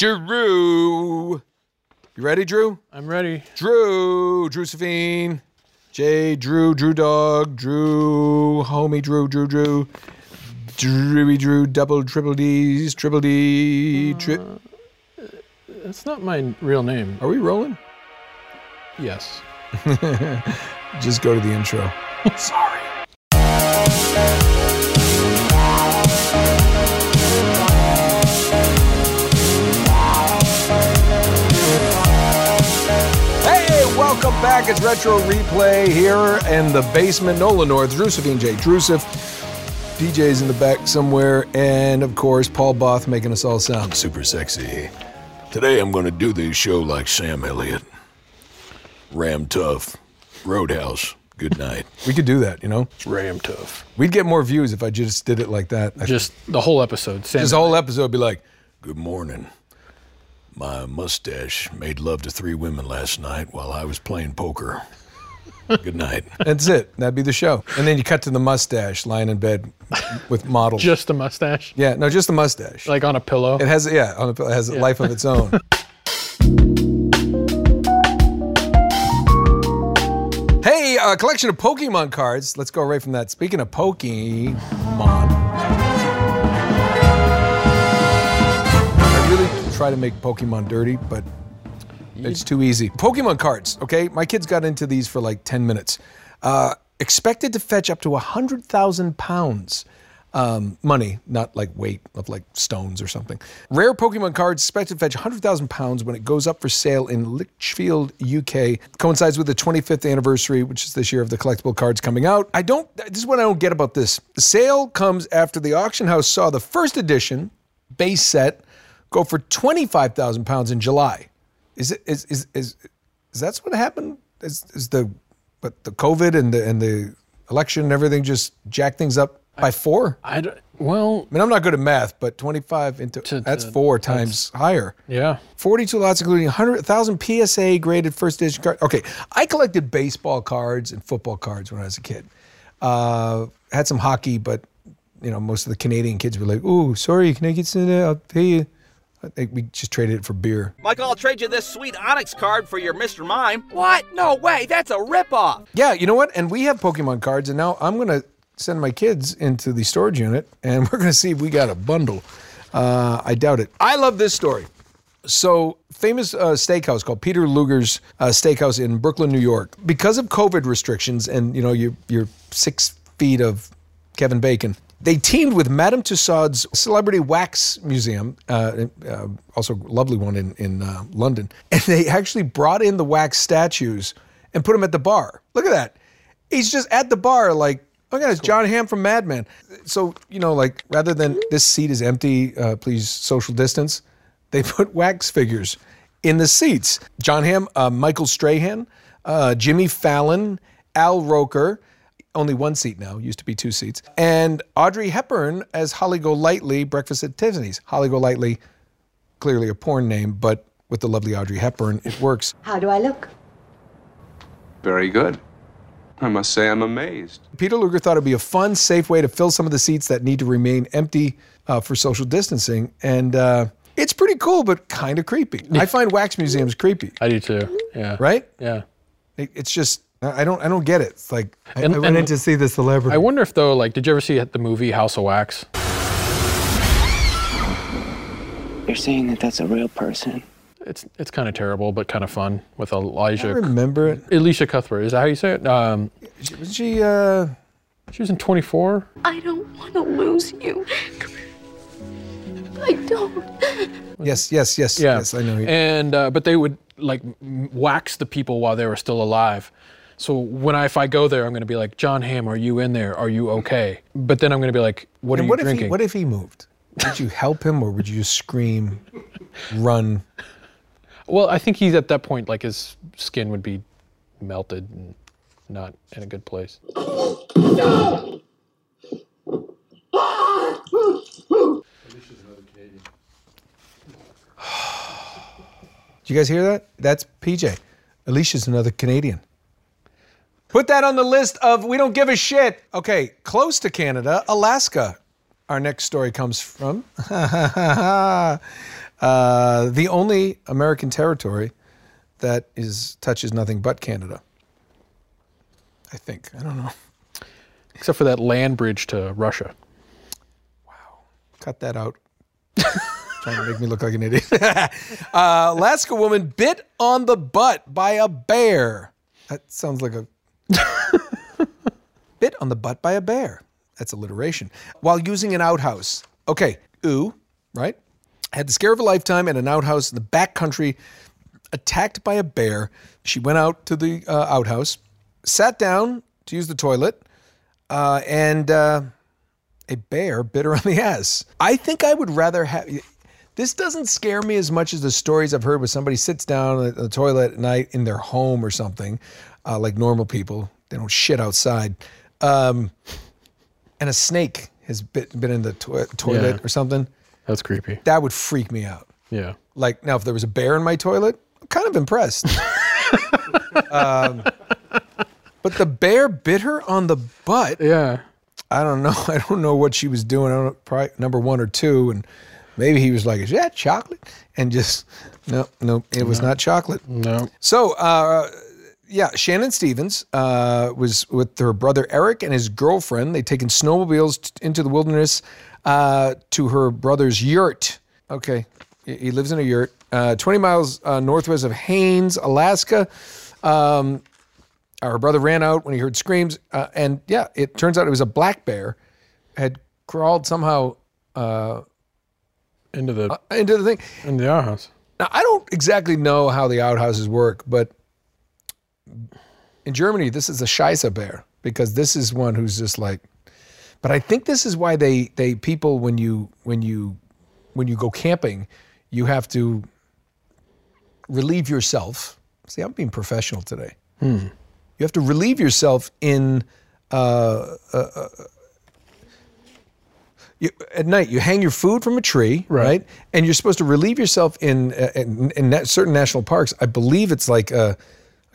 Drew. You ready, Drew? I'm ready. Drew, Drewsephine, Jay, Drew, Drew Dog, Drew, homie, Drew, Drew, Drew, Drewy, Drew, double, triple D's, triple D. Tri- uh, That's not my real name. Are we rolling? Yes. Just go to the intro. Sorry. Back. It's Retro Replay here in the basement. Nolan North, Drusevine J. Drusif. DJ's in the back somewhere, and of course, Paul Both making us all sound super sexy. Today I'm going to do this show like Sam Elliott. Ram tough. Roadhouse. Good night. We could do that, you know? It's Ram tough. We'd get more views if I just did it like that. Just the whole episode. Sam This whole episode would be like, Good morning. My mustache made love to three women last night while I was playing poker. Good night. that's it. That'd be the show. And then you cut to the mustache lying in bed with models. just a mustache, yeah, no, just the mustache. like on a pillow. it has, yeah, on a, it has a life of its own. hey, a collection of Pokemon cards. Let's go right from that. Speaking of Pokemon, try to make Pokemon dirty, but it's too easy. Pokemon cards, okay? My kids got into these for like 10 minutes. Uh, expected to fetch up to 100,000 pounds. Um, money, not like weight of like stones or something. Rare Pokemon cards expected to fetch 100,000 pounds when it goes up for sale in Lichfield, UK. Coincides with the 25th anniversary, which is this year of the collectible cards coming out. I don't, this is what I don't get about this. The sale comes after the auction house saw the first edition base set go for 25,000 pounds in July. Is it is is is, is that's what happened? Is is the but the COVID and the and the election and everything just jack things up by four? I I don't, well, I mean, I'm not good at math, but 25 into To- that's to- four times higher. yeah. 42 lots, including 100,000 PSA graded first edition cards. Okay, I collected baseball cards and football cards when I was a kid. Uh, had some hockey, but you know, most of the Canadian kids were like, "Ooh, sorry, can I get some? that? I'll pay you." I think we just traded it for beer. Michael, I'll trade you this sweet Onix card for your Mr. Mime. What? No way. That's a ripoff. Yeah, you know what? And we have Pokemon cards, and now I'm gonna send my kids into the storage unit, and we're gonna see if we got a bundle. Uh, I doubt it. I love this story. So, famous uh, steakhouse called Peter Luger's uh, Steakhouse in Brooklyn, New York. Because of COVID restrictions, and you know, you, you're six feet of Kevin Bacon. They teamed with Madame Tussauds Celebrity Wax Museum, uh, uh, also a lovely one in, in uh, London, and they actually brought in the wax statues and put them at the bar. Look at that. He's just at the bar, like, look at it's Jon Hamm from Mad Men. So, you know, like, rather than this seat is empty, uh, please social distance, they put wax figures in the seats. Jon Hamm, uh, Michael Strahan, uh, Jimmy Fallon, Al Roker, only one seat now, used to be two seats, and Audrey Hepburn as Holly Golightly, Breakfast at Tiffany's. Holly Golightly, clearly a porn name, but with the lovely Audrey Hepburn, it works. How do I look? Very good. I must say I'm amazed. Peter Luger thought it'd be a fun, safe way to fill some of the seats that need to remain empty uh, for social distancing, and uh, it's pretty cool, but kind of creepy. I find wax museums creepy, I do too. Yeah. right? Yeah. It- It's just I I don't I don't get it. It's like I, And- I went in to see the celebrity. I wonder if though, like, did you ever see the movie House of Wax? You're saying that that's a real person? It's it's kind of terrible, but kind of fun with Elijah. I Elijah. remember it. Elisha Cuthbert. Is that how you say it? Um, Was she? Uh, she was in 24. I don't want to lose you. I don't. yes, yes, yes, Yeah. yes. I know. you. And uh, but they would like wax the people while they were still alive. So when I if I go there, I'm going to be like, Jon Hamm, are you in there? Are you okay? But then I'm going to be like, what And are you what if drinking? he? What if he moved? Would you help him or would you just scream, run? Well, I think he's at that point like his skin would be melted and not in a good place. Do you guys hear that? That's PJ. Elisha's another Canadian. Put that on the list of we don't give a shit. Okay, close to Canada, Alaska. Our next story comes from uh, the only American territory that is touches nothing but Canada. I think. I don't know. Except for that land bridge to Russia. Wow. Cut that out. Trying to make me look like an idiot. uh, Alaska woman bit on the butt by a bear. That sounds like a bit on the butt by a bear. That's alliteration. While using an outhouse. Okay, ooh, right? Had the scare of a lifetime at an outhouse in the back country, attacked by a bear. She went out to the uh, outhouse, sat down to use the toilet, uh, and uh, a bear bit her on the ass. I think I would rather have. This doesn't scare me as much as the stories I've heard where somebody sits down at the toilet at night in their home or something, uh, like normal people. They don't shit outside. Um, and a snake has bit, been in the to- toilet Yeah. or something. That's creepy. That would freak me out. Yeah. Like now, if there was a bear in my toilet, I'm kind of impressed. um, but the bear bit her on the butt. Yeah. I don't know. I don't know what she was doing. I don't know, probably number one or two, and maybe he was like, "Is that chocolate?" And just no, no, it was not chocolate. No. So, uh, yeah, Shannon Stevens uh, was with her brother Eric and his girlfriend. They'd taken snowmobiles t- into the wilderness uh, to her brother's yurt. Okay, he lives in a yurt, uh, 20 miles uh, northwest of Haines, Alaska. Um, her brother ran out when he heard screams, uh, and yeah, it turns out it was a black bear had crawled somehow uh, Into the into the thing. into the outhouse. Now, I don't exactly know how the outhouses work, but in Germany, this is a Scheisse bear because this is one who's just like. But I think this is why they they people when you when you when you go camping, you have to relieve yourself. See, I'm being professional today. You have to relieve yourself in uh, uh, you, at night. You hang your food from a tree, right? Right. And you're supposed to relieve yourself in uh, in, in certain national parks. I believe it's like a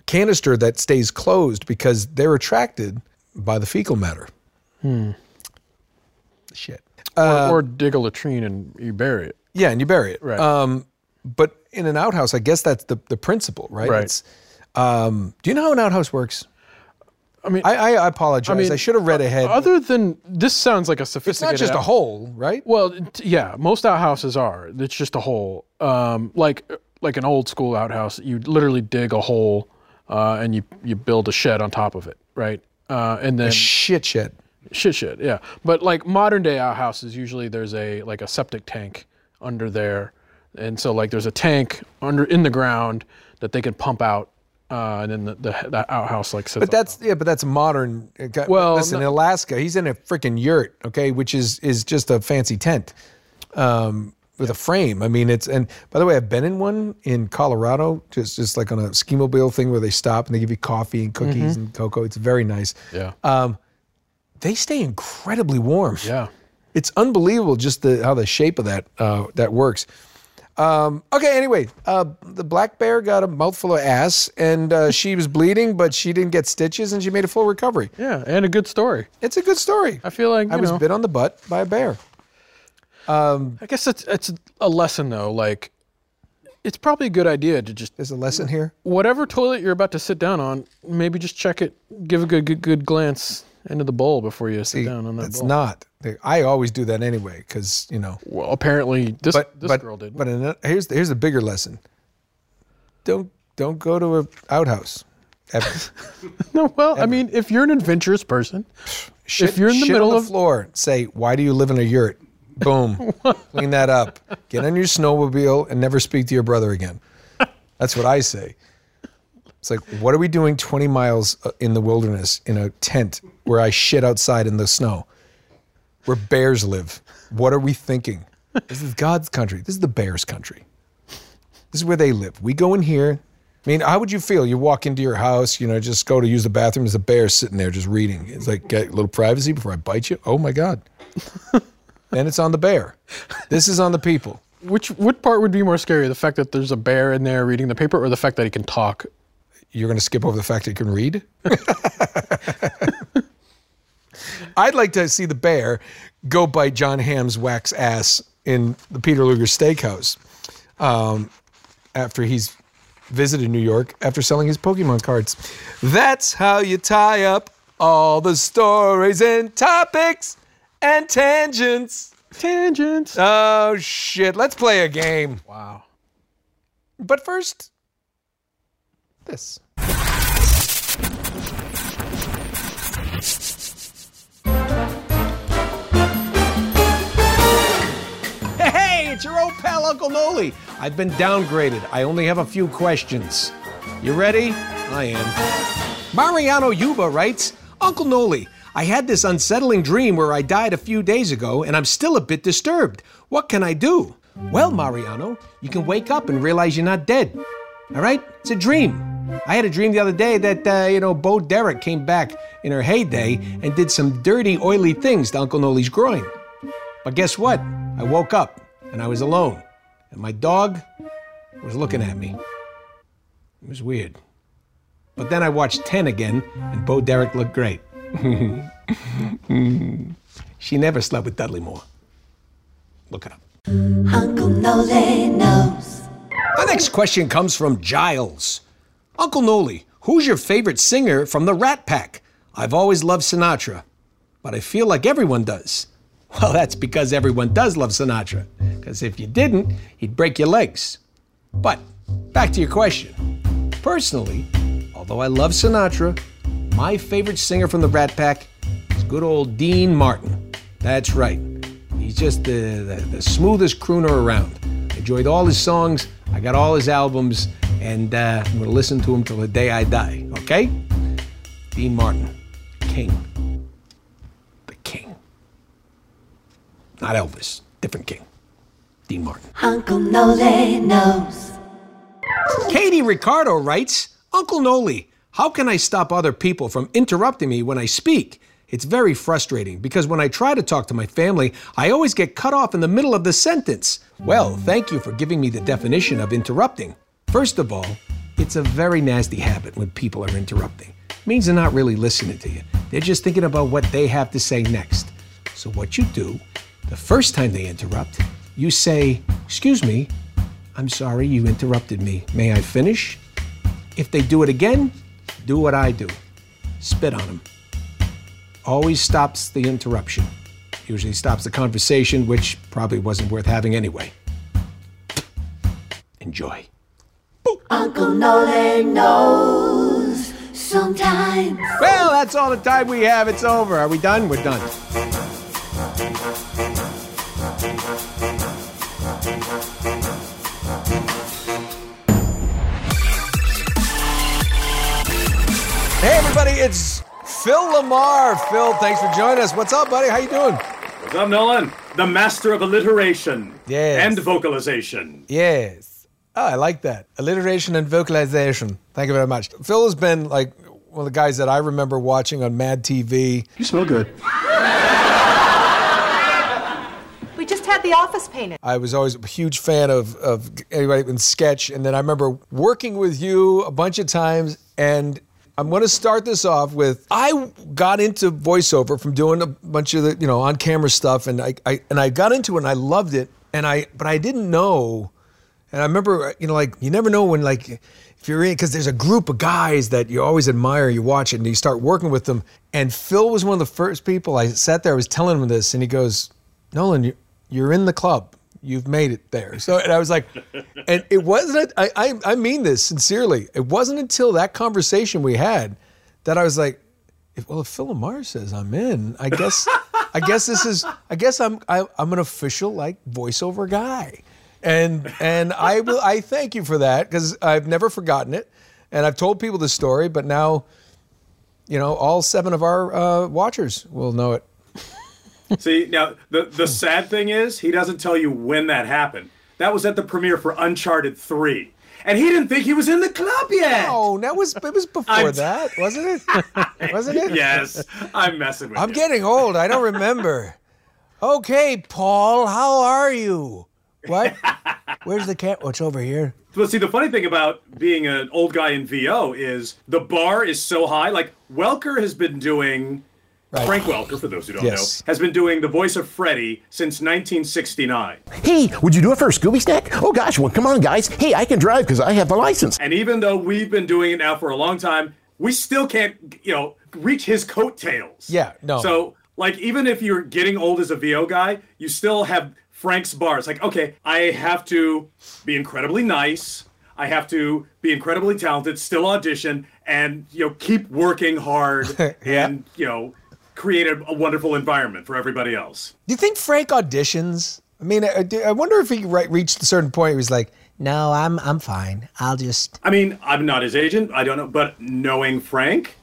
canister that stays closed because they're attracted by the fecal matter. Hmm. Shit. or, or dig a latrine and you bury it. Yeah, and you bury it. Right. Um, but in an outhouse, I guess that's the, the principle, right? Right. It's, um, do you know how an outhouse works? I mean, I, I, I apologize. I, mean, uh, should have read ahead. other than this sounds like a sophisticated. it's not just a hole, right? Well, yeah, most outhouses are. It's just a hole. Um, like like an old school outhouse, you literally dig a hole uh, and you you build a shed on top of it, right? Uh, and then Shit, shit. shit, shit, yeah. But like modern day outhouses, usually there's a like a septic tank under there, and so like there's a tank under in the ground that they can pump out, uh, and then the, the the outhouse like sits. But that's yeah, but that's modern. Well, listen, in Alaska, he's in a freaking yurt, okay, which is is just a fancy tent um, with a frame. I mean, it's and by the way, I've been in one in Colorado, just just like on a ski mobile thing where they stop and they give you coffee and cookies and cocoa. It's very nice. yeah, Um, they stay incredibly warm. yeah. It's unbelievable just the how the shape of that uh, that works. Um, okay, anyway, uh, the black bear got a mouthful of ass, and uh, she was bleeding, but she didn't get stitches, and she made a full recovery. Yeah, and a good story. It's a good story. I feel like I was know, bit on the butt by a bear. Um, I guess it's it's a lesson though. Like, it's probably a good idea to just There's a lesson here. whatever toilet you're about to sit down on, maybe just check it, give a good good, good glance into the bowl before you sit down on that bowl. not. I always do that anyway, because you know. well, apparently this But this but girl did. but in, here's here's a bigger lesson. Don't don't go to a outhouse. Ever. no, well, I mean, if you're an adventurous person, Shit, if you're in the middle the of floor, say, "Why do you live in a yurt?" Boom, clean that up. Get on your snowmobile and never speak to your brother again. That's what I say. It's like, what are we doing 20 miles uh, in the wilderness in a tent where I shit outside in the snow, where bears live? What are we thinking? This is God's country. This is the bears' country. This is where they live. We go in here. I mean, how would you feel? You walk into your house, you know, just go to use the bathroom. There's a bear sitting there just reading. It's like, get a little privacy before I bite you. Oh my God. And it's on the bear. This is on the people. Which what part would be more scary? The fact that there's a bear in there reading the paper, or the fact that he can talk? You're going to skip over the fact that you can read? I'd like to see the bear go bite Jon Hamm's wax ass in the Peter Luger Steakhouse um, after he's visited New York after selling his Pokemon cards. That's how you tie up all the stories and topics and tangents. Tangents. Oh, shit. Let's play a game. Wow. But first, this. Hey, it's your old pal Uncle Noli. I've been downgraded. I only have a few questions. You ready? I am. Mariano Yuba writes Uncle Noli, I had this unsettling dream where I died a few days ago and I'm still a bit disturbed. What can I do? Well, Mariano, you can wake up and realize you're not dead. All right? It's a dream. I had a dream the other day that, uh, you know, Bo Derek came back in her heyday and did some dirty, oily things to Uncle Noli's groin. But guess what? I woke up and I was alone. And my dog was looking at me. It was weird. But then I watched 10 again, and Bo Derek looked great. She never slept with Dudley Moore. Look it up. Uncle Noli knows. Our next question comes from Giles. Uncle Noli, who's your favorite singer from the Rat Pack? I've always loved Sinatra, but I feel like everyone does. Well, that's because everyone does love Sinatra, because if you didn't, he'd break your legs. But back to your question. Personally, although I love Sinatra, my favorite singer from the Rat Pack is good old Dean Martin. That's right. He's just the, the, the smoothest crooner around. I enjoyed all his songs, I got all his albums, and uh, I'm going to listen to him till the day I die, okay? Dean Martin, king. The king. Not Elvis, different king. Dean Martin. Uncle Noli knows. Katie Ricardo writes Uncle Noli, how can I stop other people from interrupting me when I speak? It's very frustrating because when I try to talk to my family, I always get cut off in the middle of the sentence. Well, thank you for giving me the definition of interrupting. First of all, it's a very nasty habit when people are interrupting. It means they're not really listening to you. They're just thinking about what they have to say next. So what you do, the first time they interrupt, you say, "Excuse me, I'm sorry you interrupted me. May I finish?" If they do it again, do what I do. Spit on them. Always stops the interruption. Usually stops the conversation, which probably wasn't worth having anyway. Enjoy. Uncle Noli knows sometimes. Well, that's all the time we have. It's over. Are we done? We're done. It's Phil LaMarr. Phil, thanks for joining us. What's up, buddy? How you doing? What's up, Nolan? The master of alliteration Yes. and vocalization. Yes. Oh, I like that. Alliteration and vocalization. Thank you very much. Phil has been like one of the guys that I remember watching on Mad TV. You smell good. We just had the office painted. I was always a huge fan of, of anybody in sketch. And then I remember working with you a bunch of times. And I'm going to start this off with I got into voiceover from doing a bunch of the, you know, on camera stuff. And I, I, and I got into it and I loved it. And I, but I didn't know. And I remember, you know, like, you never know when, like, if you're in, because there's a group of guys that you always admire, you watch it, and you start working with them. And Phil was one of the first people I sat there, I was telling him this, and he goes, Nolan, you, you're in the club. You've made it there. So, and I was like, and it wasn't, I, I, I mean this sincerely. It wasn't until that conversation we had that I was like, if, well, if Phil LaMarr says I'm in, I guess, I guess this is, I guess I'm, I, I'm an official like voiceover guy. And, and I will, I thank you for that because I've never forgotten it. And I've told people the story, but now, you know, all seven of our uh, watchers will know it. See, now the the hmm. sad thing is he doesn't tell you when that happened. That was at the premiere for Uncharted 3. And he didn't think he was in the club yet. Oh, that was it was before I'm- that, wasn't it? wasn't it? yes, I'm messing with I'm you. getting old. I don't remember. Okay, Paul, how are you? What? Where's the cat? What's over here? Well, see, the funny thing about being an old guy in VO is the bar is so high. Like Welker has been doing. Right. Frank Welker, for those who don't Yes. know, has been doing the voice of Freddy since 1969. Hey, would you do it for a Scooby snack? Oh gosh, well come on guys. Hey, I can drive because I have the license. And even though we've been doing it now for a long time, we still can't, you know, reach his coattails. Yeah, no. So, like, even if you're getting old as a VO guy, you still have Frank's bars. Like, okay, I have to be incredibly nice. I have to be incredibly talented, still audition, and you know, keep working hard, and you know, create a, a wonderful environment for everybody else. Do you think Frank auditions? I mean, uh, I, I wonder if he right, reached a certain point where he's like, "No, I'm I'm fine. I'll just." I mean, I'm not his agent. I don't know, but knowing Frank,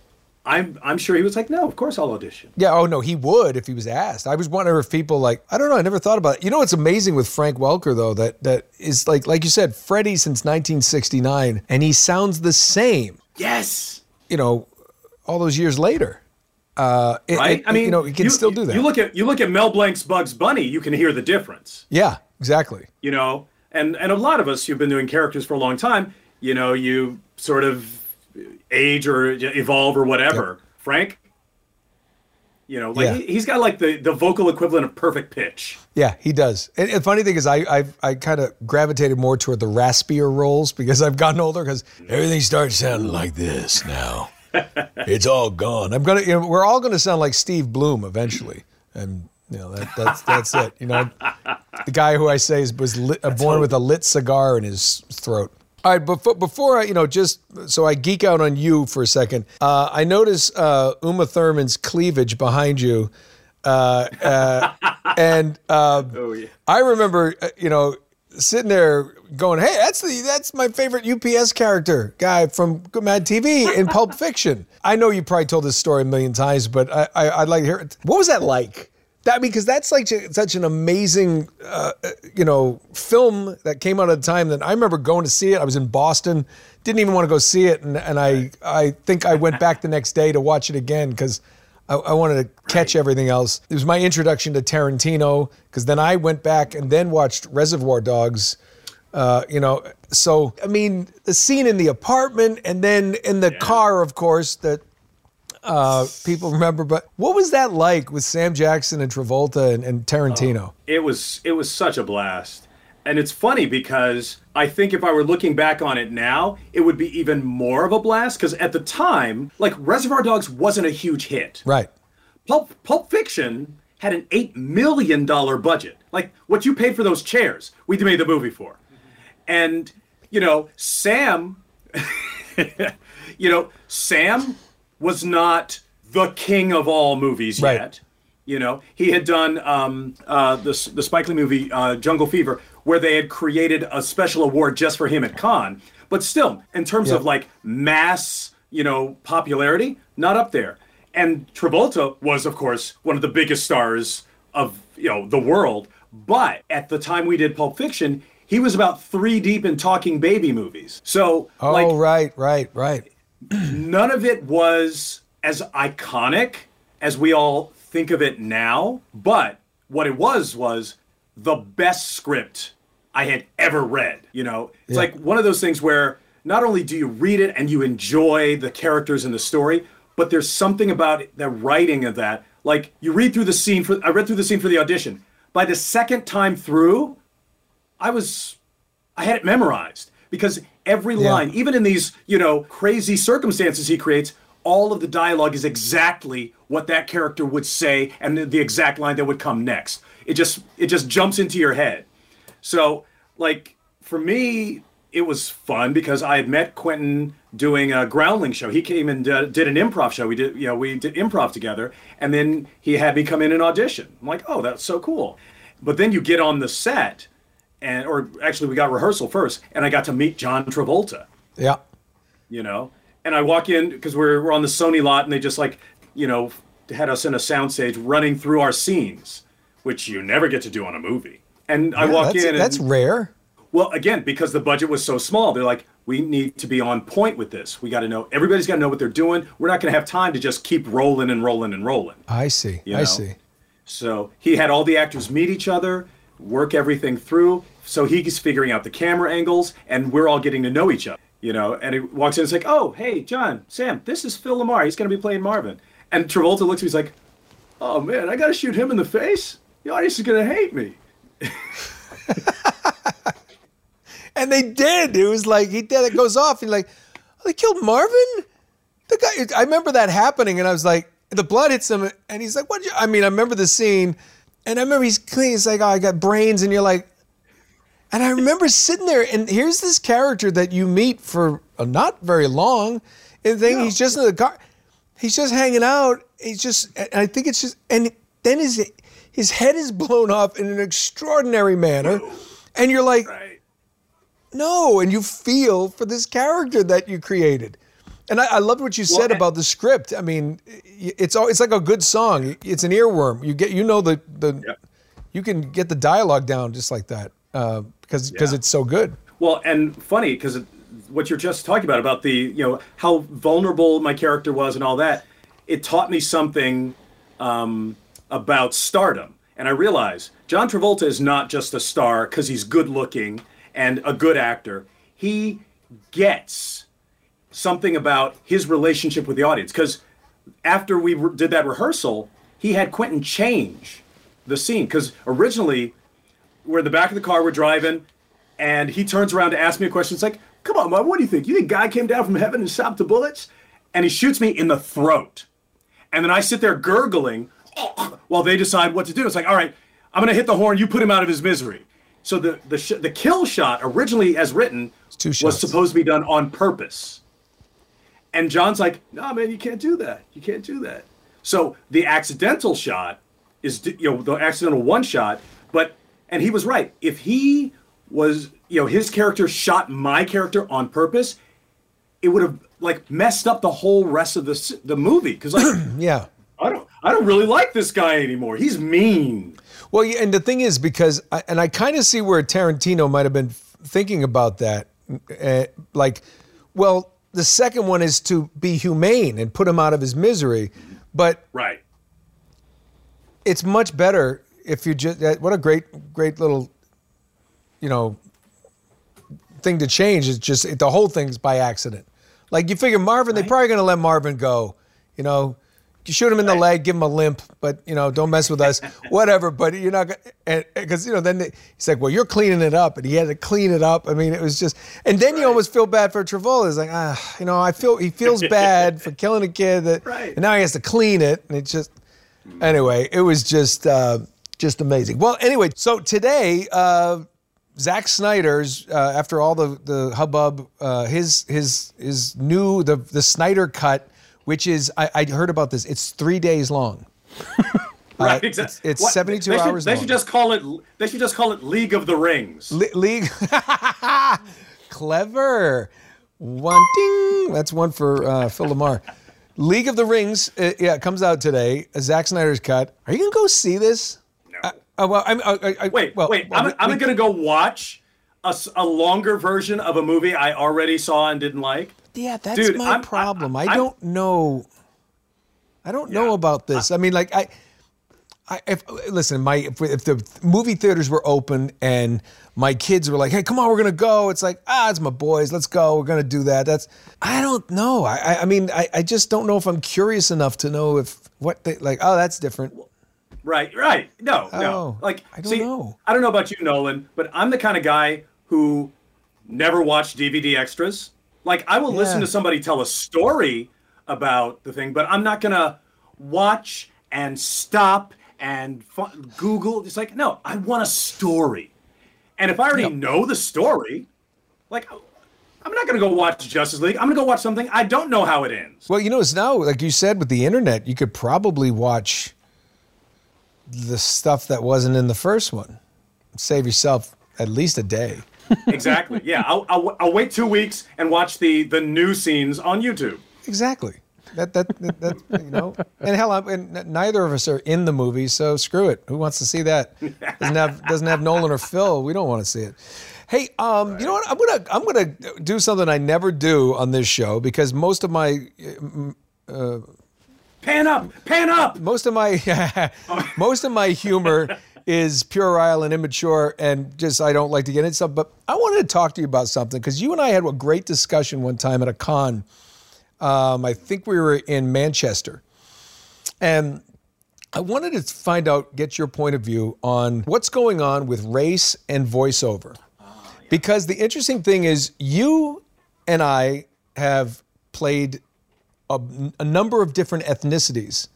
I'm I'm sure he was like, no, of course I'll audition. Yeah. Oh no, he would if he was asked. I was wondering if people like. I don't know. I never thought about it. You know what's amazing with Frank Welker though that that is like like you said, Freddie since 1969, and he sounds the same. Yes. You know, all those years later. Uh, it- Right? it- I mean, you know, he can still do that. You look at you look at Mel Blanc's Bugs Bunny, you can hear the difference. yeah, exactly. You know, and and a lot of us who've been doing characters for a long time, you know, you sort of age or evolve or whatever. Frank, you know, like Yeah. he, he's got like the the vocal equivalent of perfect pitch. Yeah, he does. And the funny thing is, I I, I kind of gravitated more toward the raspier roles because I've gotten older. Because everything starts sounding like this now. It's all gone. I'm gonna. You know, we're all gonna sound like Steve Blum eventually, and you know that that's that's it. You know, the guy who I say is, was lit, uh, born with a lit cigar in his throat. All right, before before I, you know, just so I geek out on you for a second, uh, I notice uh, Uma Thurman's cleavage behind you, uh, uh, and uh, Oh yeah. I remember, uh, you know, sitting there going, "Hey, that's the that's my favorite UPS character guy from Mad TV in Pulp Fiction." I know you probably told this story a million times, but I, I I'd like to hear it. What was that like? That because that's like such an amazing, uh, uh, you know, film that came out at a time that I remember going to see it. I was in Boston, didn't even want to go see it, and and I I think I went back the next day to watch it again because. I, I wanted to catch everything else. It was my introduction to Tarantino because then I went back and then watched Reservoir Dogs. Uh, you know, so I mean, the scene in the apartment and then in the car, of course, that uh, people remember. But what was that like with Sam Jackson and Travolta and, and Tarantino? It was it was such a blast. And it's funny because I think if I were looking back on it now, it would be even more of a blast because at the time, like Reservoir Dogs wasn't a huge hit. Right. Pulp Pulp Fiction had an eight million dollar budget. Like what you paid for those chairs, we made the movie for. And you know, Sam, you know, Sam was not the king of all movies Right. yet. You know, he had done um, uh, the the Spike Lee movie uh, Jungle Fever, where they had created a special award just for him at Cannes. But still, in terms of like mass, you know, popularity, not up there. And Travolta was, of course, one of the biggest stars of you know the world. But at the time we did Pulp Fiction, he was about three deep in talking baby movies. So Oh, like right, right, right. none of it was as iconic as we all think of it now. But what it was was the best script I had ever read. You know, it's Yeah. like one of those things where not only do you read it and you enjoy the characters and the story, but there's something about the writing of that. Like you read through the scene for I read through the scene for the audition. By the second time through, I was I had it memorized because every Yeah. line, even in these, you know, crazy circumstances he creates, all of the dialogue is exactly what that character would say and the exact line that would come next. It just it just jumps into your head. So, like for me, it was fun because I had met Quentin doing a Groundling show. He came and uh, did an improv show. We did, you know, we did improv together, and then he had me come in and audition. I'm like, oh, that's so cool. But then you get on the set, and or actually we got rehearsal first, and I got to meet John Travolta. Yeah. You know, and I walk in because we're we're on the Sony lot, and they just like, you know, had us in a soundstage running through our scenes, which you never get to do on a movie. And I walk in. That's rare. Well, again, because the budget was so small, they're like, we need to be on point with this. We got to know. Everybody's got to know what they're doing. We're not going to have time to just keep rolling and rolling and rolling. I see. You I see. So he had all the actors meet each other, work everything through. So he's figuring out the camera angles, and we're all getting to know each other. You know, and he walks in and is like, "Oh, hey, John, Sam, this is Phil LaMarr. He's going to be playing Marvin." And Travolta looks at me, he's like, "Oh man, I got to shoot him in the face. The audience is going to hate me." And they did. It was like he did. It goes off. And like, oh, they killed Marvin. The guy. I remember that happening, and I was like, the blood hits him, and he's like, "What?" I mean, I remember the scene, and I remember he's clean. He's like, "Oh, I got brains," and you're like, and I remember sitting there, and here's this character that you meet for uh, not very long, and then he's just in the car. He's just hanging out. He's just, and I think it's just, and then his his head is blown off in an extraordinary manner, and you're like, no, and you feel for this character that you created. And I, I loved what you said about the script. I mean, it's all, it's like a good song. It's an earworm. You get you know the the you can get the dialogue down just like that uh, because because it's so good. Well, and funny because what you're just talking about about the you know how vulnerable my character was and all that, it taught me something um, about stardom, and I realize John Travolta is not just a star because he's good looking and a good actor. He gets something about his relationship with the audience because after we re- did that rehearsal, he had Quentin change the scene because originally we're in the back of the car, we're driving, and he turns around to ask me a question. It's like, come on, man, what do you think? You think God came down from heaven and stopped the bullets? And he shoots me in the throat. And then I sit there gurgling while they decide what to do. It's like, all right, I'm going to hit the horn. You put him out of his misery. So the, the, sh- the kill shot, originally as written, was supposed to be done on purpose. And John's like, no, man, you can't do that. You can't do that. So the accidental shot is, you know, the accidental one shot, but, and he was right. If he was, you know, his character shot my character on purpose, it would have like messed up the whole rest of the the movie. Because like, Yeah. I don't, really like this guy anymore. He's mean. Well, yeah, and the thing is, because, I, and I kind of see where Tarantino might have been thinking about that. Uh, like, well, the second one is to be humane and put him out of his misery. But Right. it's much better if you just, what a great, great little, you know, thing to change is just the whole thing's by accident. Like, you figure Marvin, they're probably going to let Marvin go, you know. You shoot him in the leg, give him a limp, but you know, don't mess with us, whatever. But you're not gonna, because you know, then they, he's like, "Well, you're cleaning it up," and he had to clean it up. I mean, it was just, and then you almost feel bad for Travolta. It's like, ah, you know, I feel he feels bad for killing a kid, that, and now he has to clean it, and it just, anyway, it was just, uh, just amazing. Well, anyway, so today, uh, Zack Snyder's uh, after all the the hubbub, uh, his his his new the the Snyder cut, which is I, I heard about this. It's three days long. Right. Uh, exactly. it's- it's 72 they should, hours They long. should just call it. They should just call it League of the Rings. Le- League. Clever. One ding. That's one for uh, Phil LaMarr. League of the Rings. Uh, yeah, it comes out today. Uh, Zack Snyder's cut. Are you gonna go see this? No. Uh, well, I'm. I, I, Wait, well, wait. well, I'm, we- I'm we- going to go watch a longer version of a movie I already saw and didn't like. Yeah, that's Dude, my I'm- problem. I, I'm- don't know. I don't know about this. I mean, like I, I if listen, my if, if the movie theaters were open and my kids were like, "Hey, come on, we're gonna go," it's like, ah, it's my boys. Let's go. We're gonna do that. That's I don't know. I I, I mean, I, I just don't know if I'm curious enough to know if what they like. Oh, that's different. Right, right. No, Oh, no. Like, I don't see, know. I don't know about you, Nolan, but I'm the kind of guy who never watched DVD extras. Like, I will listen to somebody tell a story about the thing, but I'm not gonna watch and stop and fu- Google. It's like, no, I want a story. And if I already know the story, like, I'm not gonna go watch Justice League. I'm gonna go watch something I don't know how it ends. Well, you know, it's now like you said with the internet, you could probably watch the stuff that wasn't in the first one. Save yourself at least a day. exactly. Yeah, I'll, I'll, I'll wait two weeks and watch the the new scenes on YouTube. Exactly. That that that, that you know. And hell, I'm, and neither of us are in the movie, so screw it. Who wants to see that? Doesn't have doesn't have Nolan or Phil. We don't want to see it. Hey, um, you know what? I'm gonna I'm gonna do something I never do on this show because most of my uh, Pan up, pan up. most of my most of my humor is puerile and immature and just I don't like to get into stuff. But I wanted to talk to you about something because you and I had a great discussion one time at a con. Um, I think we were in Manchester, and I wanted to find out, get your point of view on what's going on with race and voiceover. Because the interesting thing is, you and I have played a, a number of different ethnicities.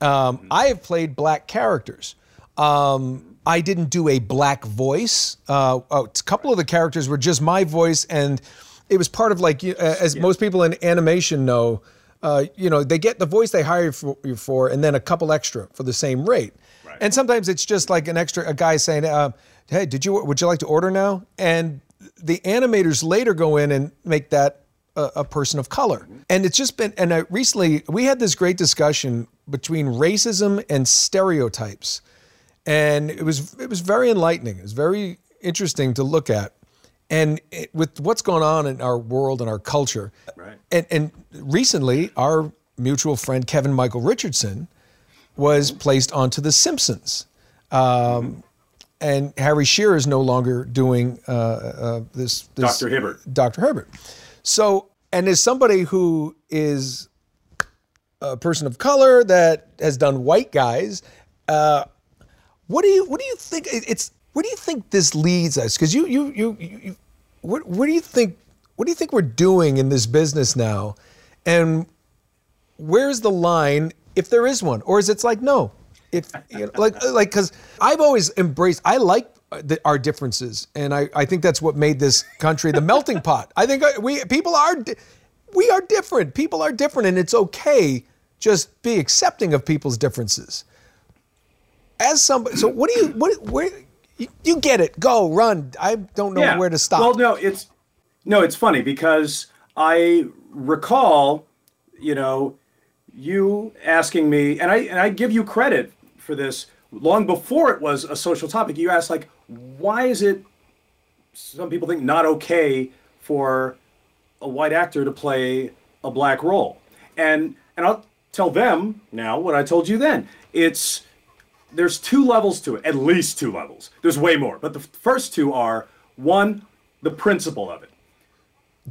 Um, I have played black characters. Um, I didn't do a black voice. Uh, a couple of the characters were just my voice, and it was part of like, uh, as most people in animation know, uh, you know, they get the voice they hire for, you for, and then a couple extra for the same rate. And sometimes it's just like an extra, a guy saying, uh, "Hey, did you? Would you like to order now?" And the animators later go in and make that a, a person of color. And it's just been, and I, recently we had this great discussion between racism and stereotypes, and it was it was very enlightening. It was very interesting to look at, and it, with what's going on in our world and our culture, Right. and and recently our mutual friend Kevin Michael Richardson was placed onto The Simpsons. Um, and Harry Shearer is no longer doing uh, uh, this, this. Dr. Hibbert. Dr. Herbert. So, and as somebody who is a person of color that has done white guys, uh, what do you what do you think? It's where do you think this leads us? Because you you you, you, what, what do you think? What do you think we're doing in this business now? And where's the line if there is one, or is it like no? If you know, like like because I've always embraced. I like the, our differences, and I I think that's what made this country the melting pot. I think uh, we people are we are different. People are different, and it's okay. Just be accepting of people's differences. As somebody, so what do you what where you, you get it? Go run. I don't know where to stop. Well, no, it's no, it's funny because I recall, you know, you asking me, and I and I give you credit for this. Long before it was a social topic, you asked like, why is it? Some people think not okay for a white actor to play a black role, and and I'll tell them now what I told you then. It's there's two levels to it, at least two levels. There's way more, but the first two are one, the principle of it.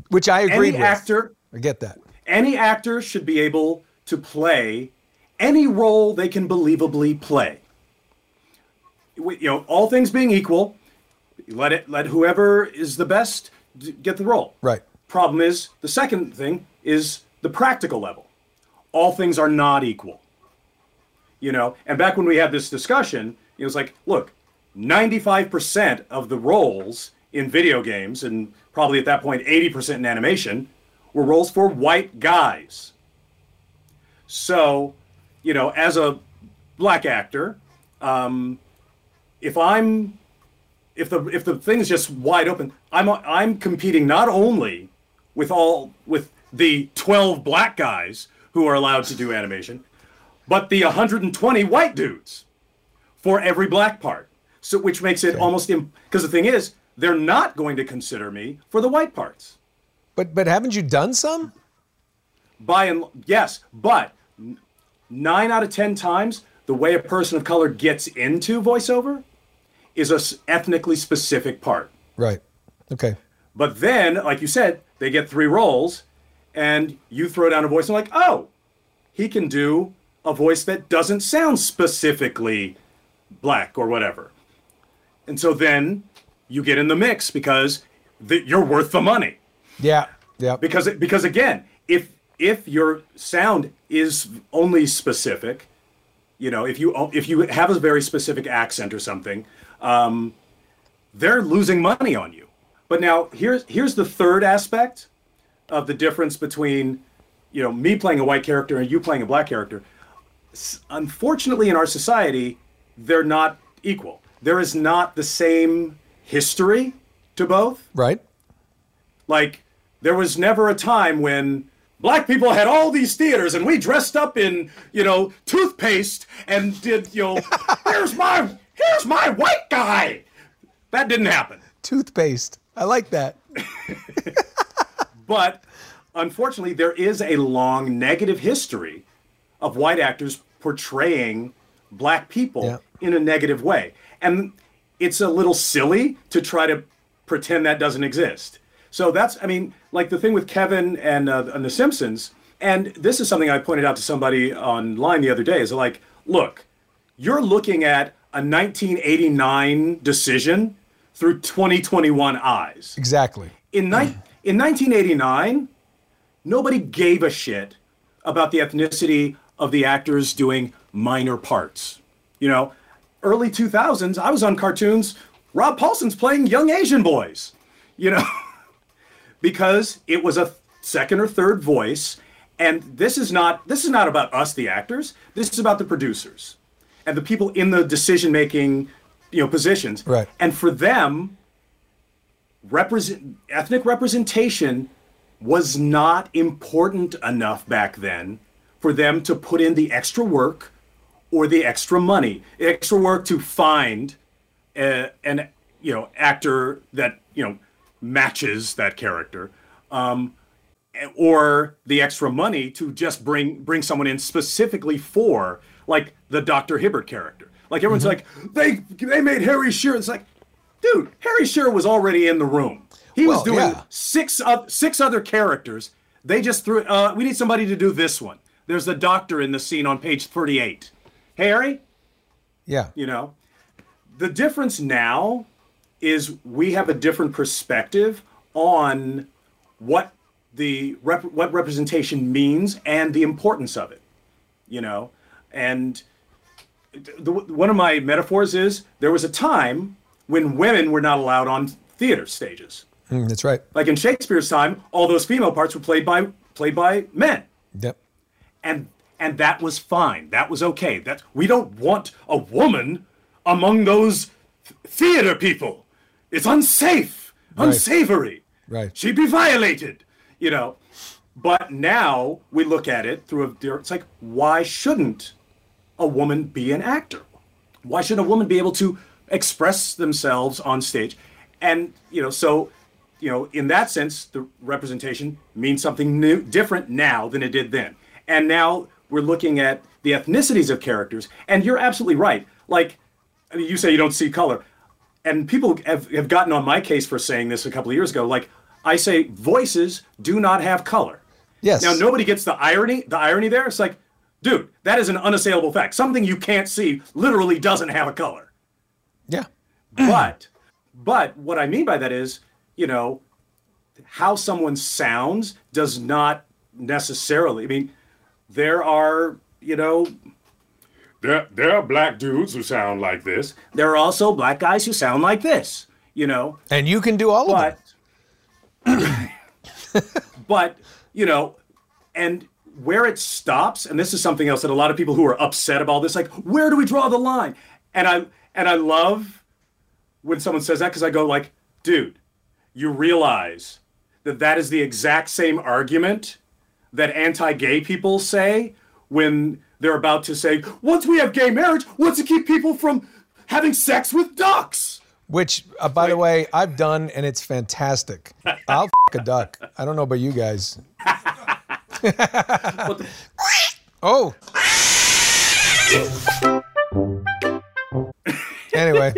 Which I agree Any with. actor, I get that. any actor should be able to play any role they can believably play. You know, all things being equal, let it let whoever is the best get the role. Right. Problem is, the second thing is the practical level. All things are not equal. You know, and back when we had this discussion, it was like, look, 95% of the roles in video games, and probably at that point 80% in animation, were roles for white guys. So, you know, as a black actor, um, if I'm if the if the thing is just wide open, I'm I'm competing not only with all with the 12 black guys who are allowed to do animation, but the 120 white dudes for every black part. So which makes it almost because the thing is they're not going to consider me for the white parts. But but haven't you done some? By and yes, but nine out of ten times the way a person of color gets into voiceover is a s- ethnically specific part. Right. Okay. But then, like you said, they get three roles, and you throw down a voice and like, oh, he can do a voice that doesn't sound specifically black or whatever. And so then you get in the mix because the, you're worth the money. Yeah. Yeah. Because because again, if if your sound is only specific, you know, if you if you have a very specific accent or something, um, they're losing money on you. But now here's here's the third aspect of the difference between you know me playing a white character and you playing a black character. Unfortunately, in our society, they're not equal. There is not the same history to both. Right. Like there was never a time when black people had all these theaters and we dressed up in, you know, toothpaste and did, you know, here's my here's my white guy. That didn't happen. Toothpaste. I like that. But unfortunately, there is a long negative history of white actors portraying black people Yeah. in a negative way. And it's a little silly to try to pretend that doesn't exist. So that's, I mean, like the thing with Kevin and, uh, and The Simpsons, and this is something I pointed out to somebody online the other day is like, look, you're looking at a 1989 decision through 2021 eyes. Exactly. In, ni- in 1989, nobody gave a shit about the ethnicity of the actors doing minor parts. You know, early 2000s, I was on cartoons. Rob Paulsen's playing young Asian boys, you know, because it was a second or third voice. And this is not this is not about us, the actors. This is about the producers and the people in the decision making, you know, positions. Right. And for them, represent ethnic representation was not important enough back then for them to put in the extra work or the extra money, extra work to find a, an you know actor that you know matches that character, um, or the extra money to just bring bring someone in specifically for like the Doctor Hibbert character. Like everyone's like they they made Harry Shearer. It's like, dude, Harry Shearer was already in the room. He was doing yeah. six uh, six other characters. They just threw. Uh, we need somebody to do this one. There's the doctor in the scene on page 38. Harry, Yeah. you know, the difference now is we have a different perspective on what the rep- what representation means and the importance of it. You know, and the, one of my metaphors is there was a time when women were not allowed on theater stages. Mm, that's right. Like in Shakespeare's time, all those female parts were played by played by men, Yep. And and that was fine. That was okay. That we don't want a woman among those th- theater people. It's unsafe, Right. unsavory. Right. She'd be violated, you know. But now we look at it through a. It's like, why shouldn't a woman be an actor? Why shouldn't a woman be able to express themselves on stage? And you know, so you know, in that sense, the representation means something new, different now than it did then. And now we're looking at the ethnicities of characters. And you're absolutely right. Like, I mean, you say you don't see color, and people have, have gotten on my case for saying this a couple of years ago. Like, I say voices do not have color. Yes. Now nobody gets the irony. The irony there. It's like, dude, that is an unassailable fact. Something you can't see literally doesn't have a color. Yeah. But, but what I mean by that is, you know, how someone sounds does not necessarily. I mean, there are, you know, there there are black dudes who sound like this. There are also black guys who sound like this. You know, And you can do all of but it. but you know, and where it stops, and this is something else that a lot of people who are upset about this, like, where do we draw the line? And I and I love when someone says that because I go like, dude, you realize that that is the exact same argument that anti-gay people say when they're about to say, once we have gay marriage, what's to keep people from having sex with ducks? Which, uh, by the way, I've done, and it's fantastic. I'll f- a duck. I don't know about you guys. oh. anyway,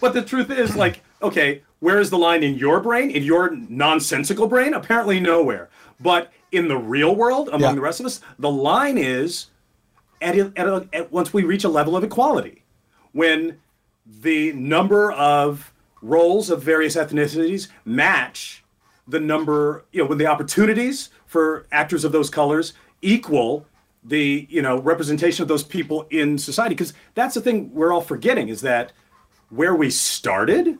But the truth is, like, okay, where is the line in your brain, in your nonsensical brain? Apparently nowhere. But in the real world, among Yeah. the rest of us, the line is at, at, a, at once we reach a level of equality, when the number of roles of various ethnicities match the number, you know, when the opportunities for actors of those colors equal the, you know, representation of those people in society. Because that's the thing we're all forgetting is that where we started,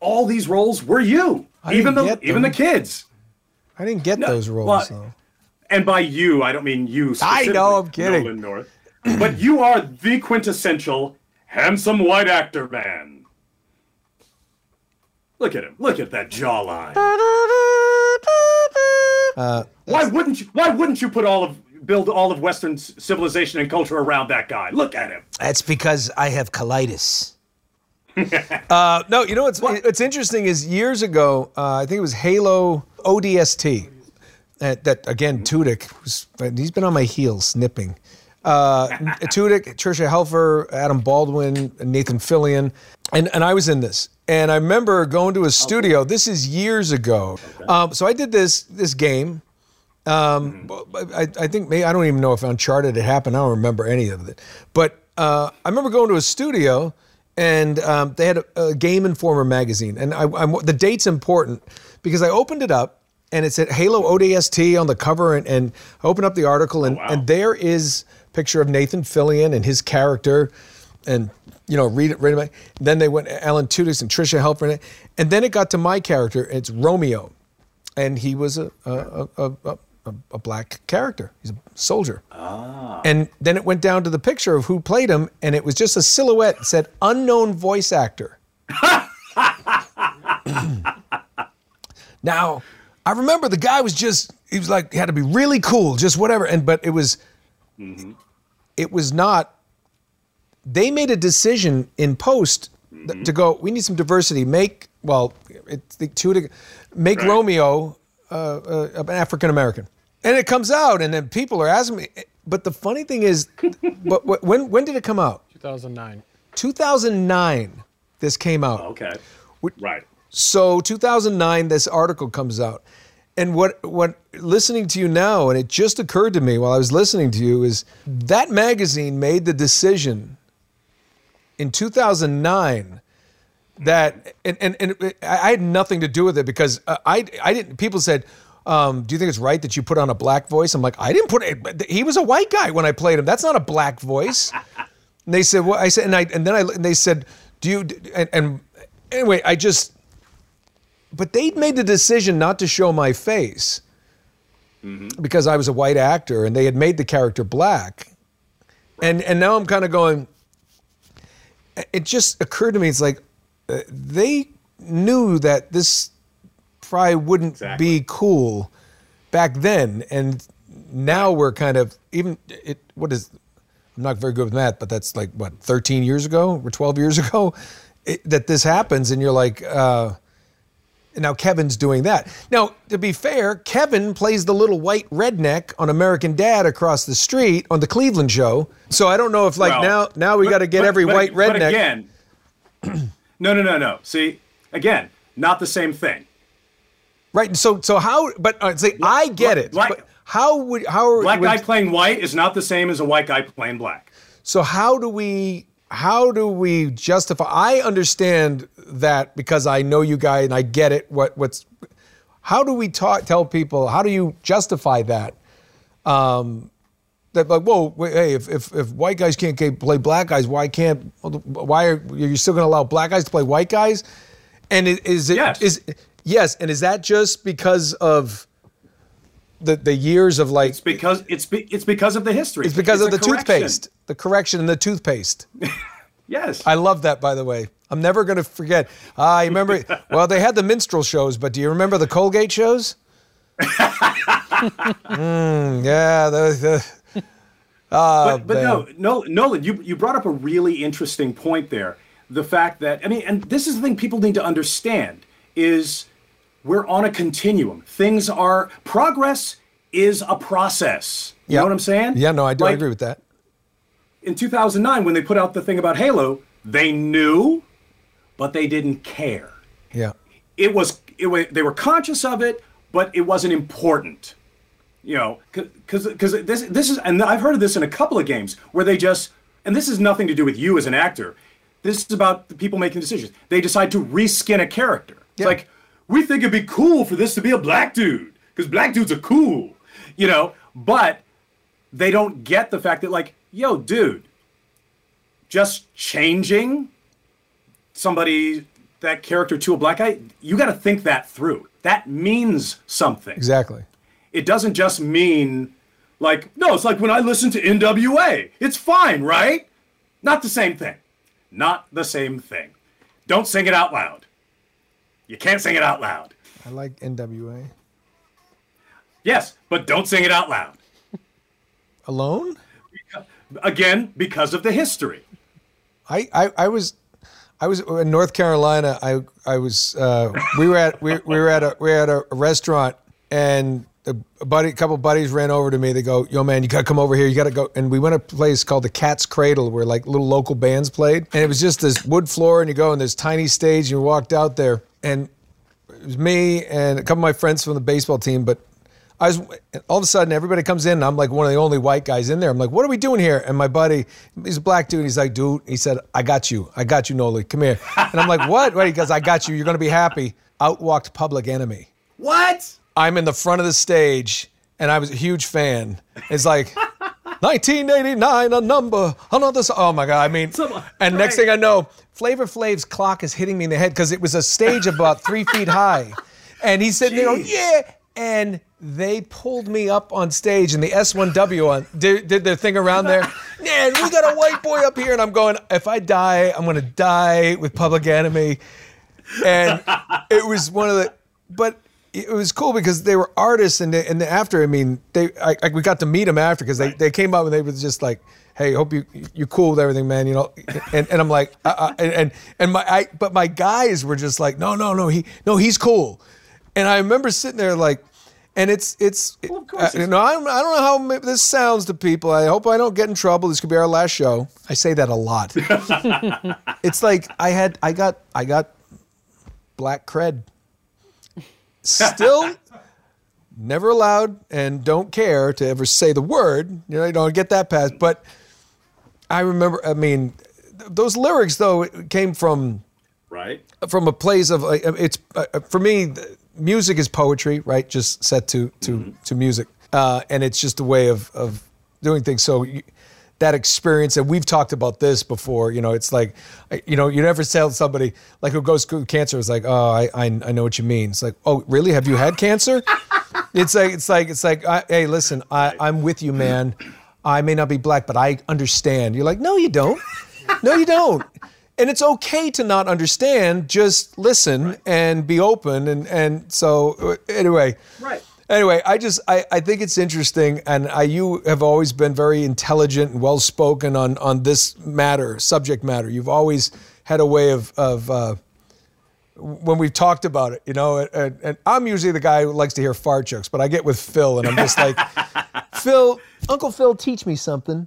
all these roles were you, I even the even the kids. I didn't get those roles. well, though. And by you, I don't mean you. I know, I'm kidding. Nolan North, but you are the quintessential handsome white actor man. Look at him. Look at that jawline. Uh, Why wouldn't you? Why wouldn't you put all of build all of Western civilization and culture around that guy? Look at him. That's because I have colitis. uh, no, you know what's what's interesting is years ago, uh, I think it was Halo ODST. That, that again, Tudyk, was, he's been on my heels, nipping. Uh, Tudyk, Tricia Helfer, Adam Baldwin, Nathan Fillion, and and I was in this. And I remember going to a studio. This is years ago. Um, so I did this this game. Um, I, I think maybe I don't even know if Uncharted had happened. I don't remember any of it. But uh, I remember going to a studio and um, they had a, a Game Informer magazine, and I, I'm, the date's important because I opened it up and it said Halo ODST on the cover, and, and I opened up the article, and, and there is a picture of Nathan Fillion and his character, and you know read it, read it. Then they went Alan Tudyk and Tricia Helfer, and then it got to my character. It's Romeo, and he was a a, a, a, a, black character. He's a soldier. Ah. And then it went down to the picture of who played him, and it was just a silhouette. It said unknown voice actor. now, I remember the guy was just he was like had to be really cool, just whatever. And but it was it was not they made a decision in post th- to go, we need some diversity. Make well, it's the two to make Right. Romeo uh, uh, an African American. And it comes out, and then people are asking me. But the funny thing is, but when when did it come out? 2009. 2009. This came out. Okay. Right. So 2009, this article comes out, and what what listening to you now, and it just occurred to me while I was listening to you is that magazine made the decision in 2009 that and and, and I I had nothing to do with it because uh, I I didn't. People said. Um, do you think it's right that you put on a black voice? I'm like, I didn't put it. He was a white guy when I played him. That's not a black voice. And they said, well, I said, and I, and then I, and they said, do you, and, and anyway, I just, but they made the decision not to show my face because I was a white actor and they had made the character black. And, and now I'm kind of going, it just occurred to me, it's like, uh, they knew that this probably wouldn't be cool back then. And now we're kind of, even, it, what is, I'm not very good with math, but that's like what 13 years ago or 12 years ago it, that this happens, and you're like, uh, now Kevin's doing that. Now, to be fair, Kevin plays the little white redneck on American Dad across the street on the Cleveland show. So I don't know if like Well, now now we got to get but- every but- white but redneck. again, no, no, no, no. See, again, not the same thing. Right. So so how? But uh, see, I get it. black- but how would how Black would, guy playing white is not the same as a white guy playing black. So how do we how do we justify I understand that because I know you guys and I get it what what's how do we talk tell people how do you justify that um that like whoa wait, hey if, if if white guys can't play black guys why can't why are you still going to allow black guys to play white guys and is it is Yes. and is that just because of the the years of like It's because it's be, it's because of the history. it's because of the correction. toothpaste the correction and the toothpaste Yes. I love that, by the way. I'm never going to forget. I remember, well, they had the minstrel shows, but do you remember the Colgate shows? Mm, yeah. The, the, oh, but but no, no, Nolan, you you brought up a really interesting point there. The fact that I mean, and this is the thing people need to understand is we're on a continuum. Things are progress is a process. You know what I'm saying? Yeah, no, I do. I agree with that. In 2009, when they put out the thing about Halo, they knew, but they didn't care. Yeah. It was it was they were conscious of it, but it wasn't important. You know, because because this this is and I've heard of this in a couple of games where they just and this is nothing to do with you as an actor. This is about the people making decisions. They decide to reskin a character. It's like we think it'd be cool for this to be a black dude because black dudes are cool, you know. But they don't get the fact that like, yo, dude, just changing somebody that character to a black guy, you got to think that through. That means something. Exactly. It doesn't just mean like no, it's like when I listen to NWA. It's fine, right? Not the same thing. Not the same thing. Don't sing it out loud. You can't sing it out loud. I like NWA. Yes, but don't sing it out loud. Alone? Again, because of the history. I, I, I was I was in North Carolina. I I was uh, we were at we, we were at a we were at a restaurant and a buddy, a couple buddies ran over to me. They go, "Yo, man, you gotta come over here. You gotta go." And we went to a place called the Cat's Cradle, where like little local bands played, and it was just this wood floor, and you go and this tiny stage. And you walked out there, and it was me and a couple of my friends from the baseball team, but I was all of a sudden everybody comes in and I'm like one of the only white guys in there. I'm like, what are we doing here? And my buddy, he's a black dude. He's like, dude, he said, I got you. I got you, Noli. Come here. And I'm like, what? What? He goes, I got you. You're gonna be happy. Out walked Public Enemy. What? I'm in the front of the stage and I was a huge fan. It's like 1989, a number, another. So- oh my god! I mean, and next thing I know, Flavor Flav's clock is hitting me in the head because it was a stage about three feet high, and he said, "You know, yeah," and they pulled me up on stage, and the S1W on did, did their thing around there. Man, we got a white boy up here, and I'm going. If I die, I'm gonna die with Public Enemy, and it was one of the, but it was cool because they were artists and they, and after I mean they I, I, we got to meet them after because they, they came up and they were just like hey hope you you're cool with everything man you know? And, and I'm like uh, uh, and, and my I but my guys were just like no no no he no he's cool. And I remember sitting there like and it's it's well, uh, you know I don't, I don't know how this sounds to people. I hope I don't get in trouble. This could be our last show. I say that a lot. It's like I had I got I got black cred still never allowed and don't care to ever say the word. You know, you don't get that past. But I remember, I mean, th- those lyrics though came from right from a place of like it's uh, for me. Music is poetry, right? Just set to to to music, uh, and it's just a way of of doing things. So. You, that experience, and we've talked about this before. You know, it's like, you know, you never tell somebody like who goes through cancer. It's like, oh, I, I, I know what you mean. It's like, oh, really? Have you had cancer? it's like, it's like, it's like, I, hey, listen, I, I'm with you, man. I may not be black, but I understand. You're like, no, you don't. No, you don't. And it's okay to not understand. Just listen and be open. And and so uh, anyway, Right. Anyway, I just I, I think it's interesting, and I, you have always been very intelligent and well spoken on on this matter, subject matter. You've always had a way of of uh, when we've talked about it, you know. And, and I'm usually the guy who likes to hear fart jokes, but I get with Phil, and I'm just like, Phil, Uncle Phil, teach me something.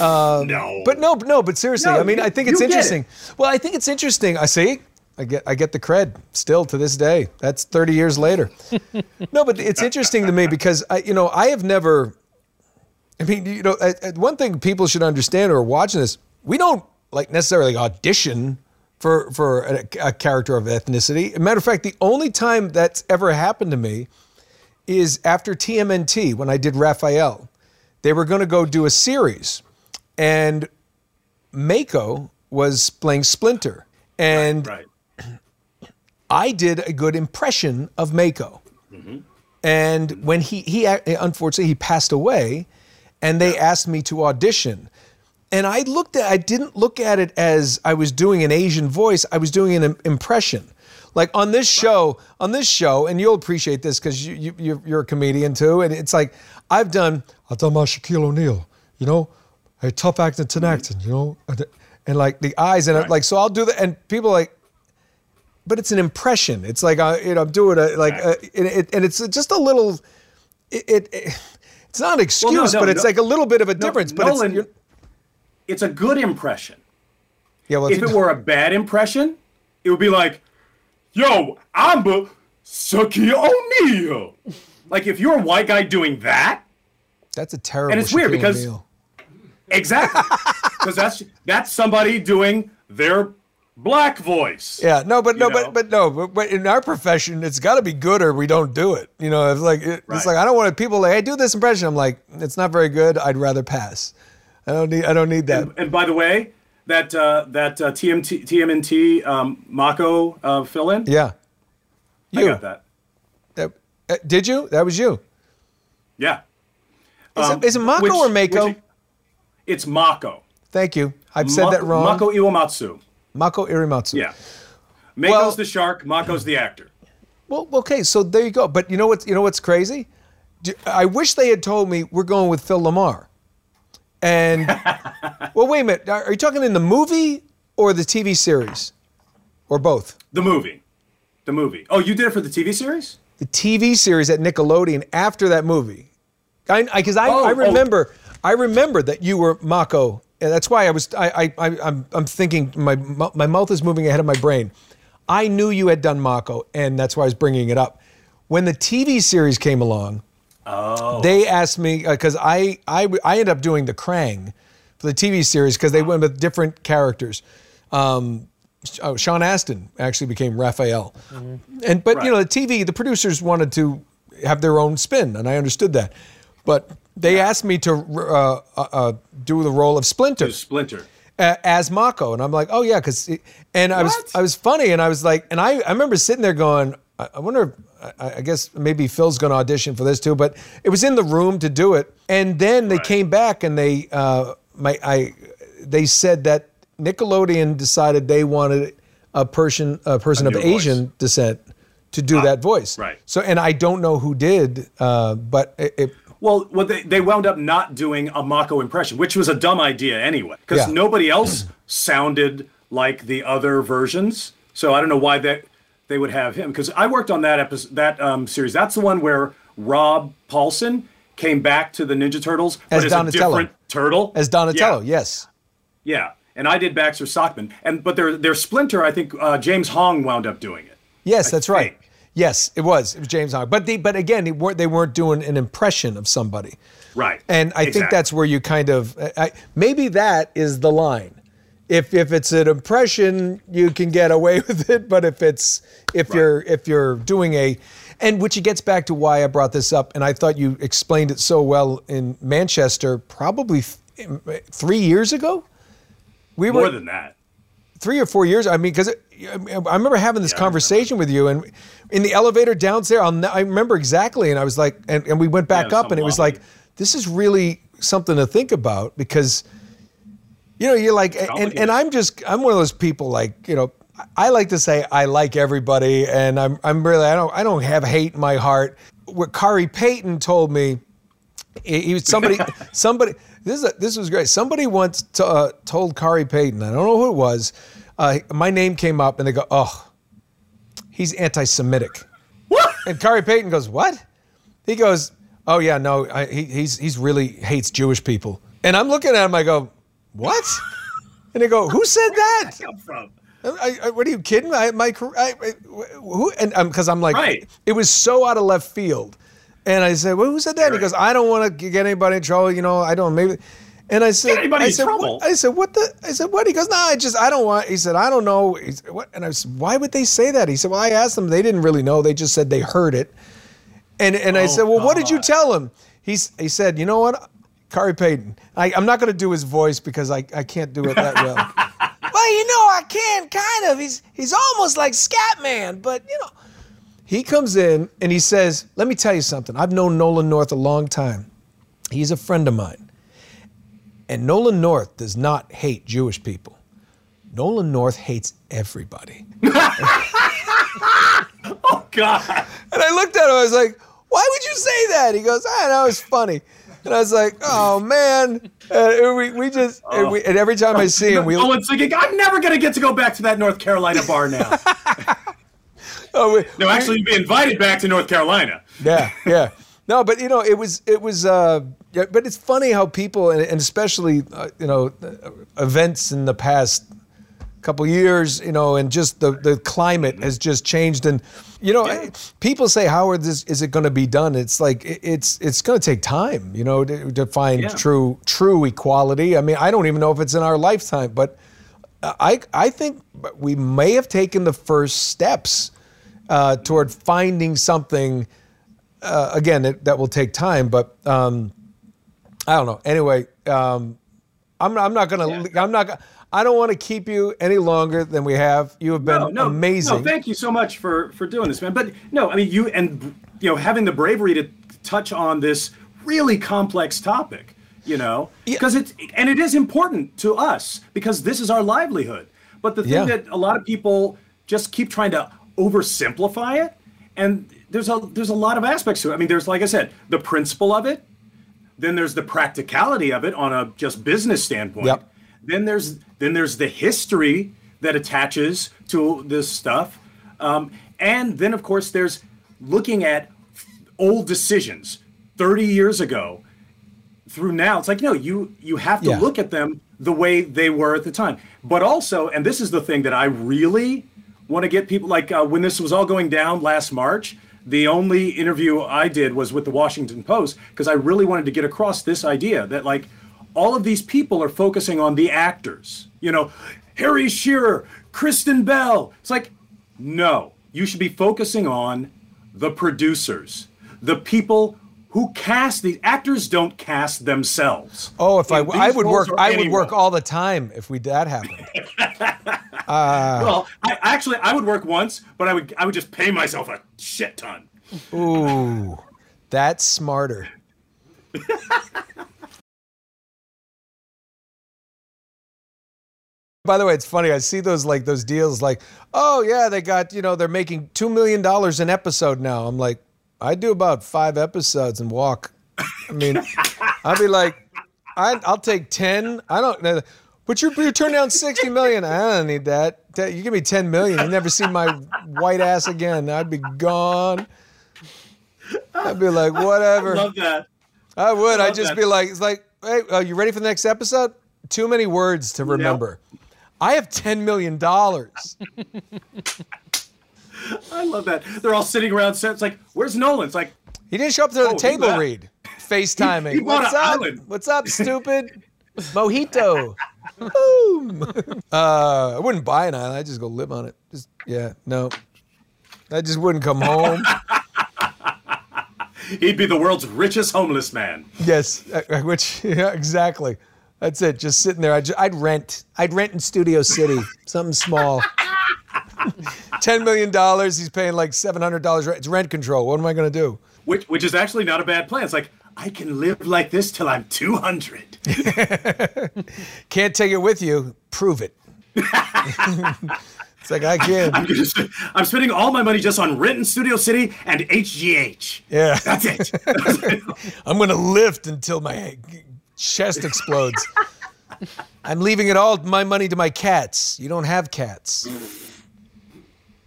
Um, no, but no, no, but seriously, No, I mean, you- I think it's get it. interesting. Well, I think it's interesting. I see. I get I get the cred still to this day. That's 30 years later. no, but it's interesting to me because I, you know, I have never. I mean, you know, uh, uh, one thing people should understand who are watching this: we don't like necessarily audition for for a, a character of ethnicity. As a matter of fact, the only time that's ever happened to me is after TMNT when I did Raphael. They were going to go do a series, and Mako was playing Splinter, and right, Right. I did a good impression of Mako. Mm-hmm. And when he he unfortunately he passed away, and they asked me to audition. And I looked at I didn't look at it as I was doing an Asian voice. I was doing an impression. Like on this show, on this show, and you'll appreciate this because you, you you're, you're a comedian too. And it's like I've done I've done my Shaquille O'Neal, you know, a tough acting, ten mm-hmm. acting, you know, and, and like the eyes and like so I'll do that, and people are like but it's an impression. It's like I, you know, I'm doing a like, uh, it, it, and it's just a little. It, it, it- it's not an excuse, no, but it's no. like a little bit of a No, difference. But Nolan, it's It's a good impression. yeah. Well, if it were a bad impression, it would be like, "Yo, I'm a Sucky O'Neal." Like if you're a white guy doing that, that's a terrible. and it's weird because exactly because that's that's somebody doing their black voice. Yeah, no, but no, know? but but no, but, but in our profession, it's got to be good or we don't do it. You know, it's like it, it's like I don't want people like, hey, do this impression. I'm like, it's not very good. I'd rather pass. I don't need. I don't need that. And by the way, that uh, that uh, TMT TMNT um, Mako uh, fill in. Yeah, I got that. That- uh, did you? That was you. Yeah. Is, Um, it, is it Mako which- or Mako? which- it's Mako. Thank you. I've said that wrong. Mako Iwamatsu. Mako Iwamatsu. Yeah. Mako's Well- the shark. Mako's the actor. Well, okay, so there you go. But you know what? You know what's crazy? I wish they had told me we're going with Phil LaMarr. And well, wait a minute. Are you talking in the movie or the TV series, or both? The movie, the movie. Oh, you did it for the TV series? The TV series at Nickelodeon after that movie. I because I, Oh, I oh. remember I remember that you were Mako, and that's why I was I I, I I'm I'm thinking my my mouth is moving ahead of my brain. I knew you had done Mako, and that's why I was bringing it up. When the TV series came along, Oh. they asked me uh, because I, I I ended up doing the Krang for the TV series because they uh-huh. went with different characters. Um, oh, Sean Astin actually became Raphael, mm-hmm. and but you know the TV the producers wanted to have their own spin, and I understood that. But they asked me to uh, uh, uh, do the role of Splinter. Splinter. Uh, as Mako, and I'm like, oh yeah, because and I was I was funny, and I was like, and I I remember sitting there going, I, I wonder. If, I, guess maybe Phil's going to audition for this too, but it was in the room to do it, and then they came back and they uh, my I they said that Nickelodeon decided they wanted a person a person A of new voice. Asian descent to do that voice. right. So, and I don't know who did, uh, but it, it Well, what they, they wound up not doing a Mako impression, which was a dumb idea anyway, because Yeah. nobody else sounded like the other versions. So I don't know why that they would have him. Because I worked on that episode, that um, series. That's the one where Rob Paulsen came back to the Ninja Turtles, As but as Donatello. a different turtle. as Donatello, Yeah. yes. Yeah, and I did Baxter Stockman, and but their their Splinter, I think uh, James Hong wound up doing it. Yes, that's right. Yes, it was. It was James Hong. But they, but again, they weren't they weren't doing an impression of somebody. Right. And I think that's where you kind of I, maybe that is the line. If if it's an impression, you can get away with it. But if it's if you're if you're doing a and which it gets back to why I brought this up, and I thought you explained it so well in Manchester, probably th- three years ago. We were more were than that. Three or four years. I mean, because I remember having this conversation with you, and in the elevator downstairs, I'll, I remember exactly, and I was like, and, and we went back Yeah, up, and it was like, this is really something to think about because, you know, you're like, and, and I'm just, I'm one of those people like, you know. I like to say I like everybody, and I'm I'm really I don't I don't have hate in my heart. What Khary Payton told me, he was somebody somebody this is a, this was great. Somebody once t- uh, told Khary Payton, I don't know who it was. Uh, my name came up, and they go, "Oh, he's anti-Semitic." What? And Khary Payton goes, "What?" He goes, "Oh yeah, no, I, he, he's he's really hates Jewish people." And I'm looking at him, I go, "What?" And they go, "Who said that?" Come from. I, I, what are you kidding? I, my I, who? And because I'm like, Right. it was so out of left field. And I said, well, who said that? And he goes, I don't want to get anybody in trouble. You know, I don't maybe. And I said, Get anybody I in said, trouble? What? I said, what the? I said, what? He goes, no, I just, I don't want. He said, I don't know. He said, what? And I said, why would they say that? He said, well, I asked them. They didn't really know. They just said they heard it. And and I Oh, said, well, what did you tell him? He's he said, you know what, Khary Payton. I, I'm not going to do his voice because I, I can't do it that well. well, you know, I can kind of. He's he's almost like Scatman, but you know. He comes in and he says, "Let me tell you something. I've known Nolan North a long time. He's a friend of mine. And Nolan North does not hate Jewish people. Nolan North hates everybody." Oh God. And I looked at him. I was like, "Why would you say that?" He goes, "I know it's funny." And I was like, "Oh man!" And we, we just and, we, oh. and every time I see him, we oh, Nolan's thinking, I'm never going to get to go back to that North Carolina bar now. Oh, we, no, actually, you'd be invited back to North Carolina. yeah, yeah. No, but you know, it was it was. Uh, yeah, but it's funny how people, and, and especially uh, you know, uh, events in the past couple years, you know, and just the the climate has just changed, and you know, I- people say, "How are this? Is it going to be done?" It's like it- it's it's going to take time, you know, to, to find Yeah. true true equality. I mean, I don't even know if it's in our lifetime, but I I think we may have taken the first steps uh, toward finding something. Uh, again, it, that will take time, but um, I don't know. Anyway, um, I'm I'm not gonna I'm not I don't want to keep you any longer than we have. You have been no, no, amazing. No, thank you so much for for doing this, man. But no, I mean you and you know having the bravery to touch on this really complex topic, you know, because it's and it is important to us because this is our livelihood. But the thing Yeah. that a lot of people just keep trying to oversimplify it, and there's a there's a lot of aspects to it. I mean, there's like I said, the principle of it. Then there's the practicality of it on a just business standpoint. Yep. Then there's then there's the history that attaches to this stuff, um, and then of course there's looking at old decisions 30 years ago through now. It's like no, you you have to Yeah. look at them the way they were at the time. But also, and this is the thing that I really want to get people like uh, when this was all going down last March. The only interview I did was with the Washington Post because I really wanted to get across this idea that like all of these people are focusing on the actors. You know, Harry Shearer, Kristen Bell. It's like no, you should be focusing on the producers, the people who cast these actors don't cast themselves. Oh, if I, I would work, I would work all the time if we that happened. Uh, well, I, actually, I would work once, but I would I would just pay myself a shit ton. ooh, that's smarter. By the way, it's funny. I see those like those deals like, oh yeah, they got, you know, they're making two million dollars an episode now. I'm like, I do about five episodes and walk. I mean, I'd be like, I, I'll take ten. I don't know. But you you turn down sixty million. I don't need that. You give me ten million. You never see my white ass again. I'd be gone. I'd be like, whatever. I love that. I would. I I'd just that. be like, it's like, hey, are you ready for the next episode? Too many words to remember. I have ten million dollars. I love that. They're all sitting around set. It's like, where's Nolan? It's like He didn't show up to the Oh, table read. FaceTiming. He- he What's up? island. What's up, stupid? Mojito. Boom. uh, I wouldn't buy an island. I'd just go live on it. Just yeah, no. I just wouldn't come home. he'd be the world's richest homeless man. Yes, uh, uh, which yeah, exactly. That's it. Just sitting there. I'd, I'd rent. I'd rent in Studio City, something small. Ten million dollars. He's paying like seven hundred dollars. It's rent control. What am I going to do? Which which is actually not a bad plan. It's like I can live like this till I'm 200. Can't take it with you. Prove it. it's like I can. I'm, gonna, I'm spending all my money just on rent in Studio City and HGH. Yeah, That's it. I'm going to lift until my chest explodes. I'm leaving it all my money to my cats. You don't have cats.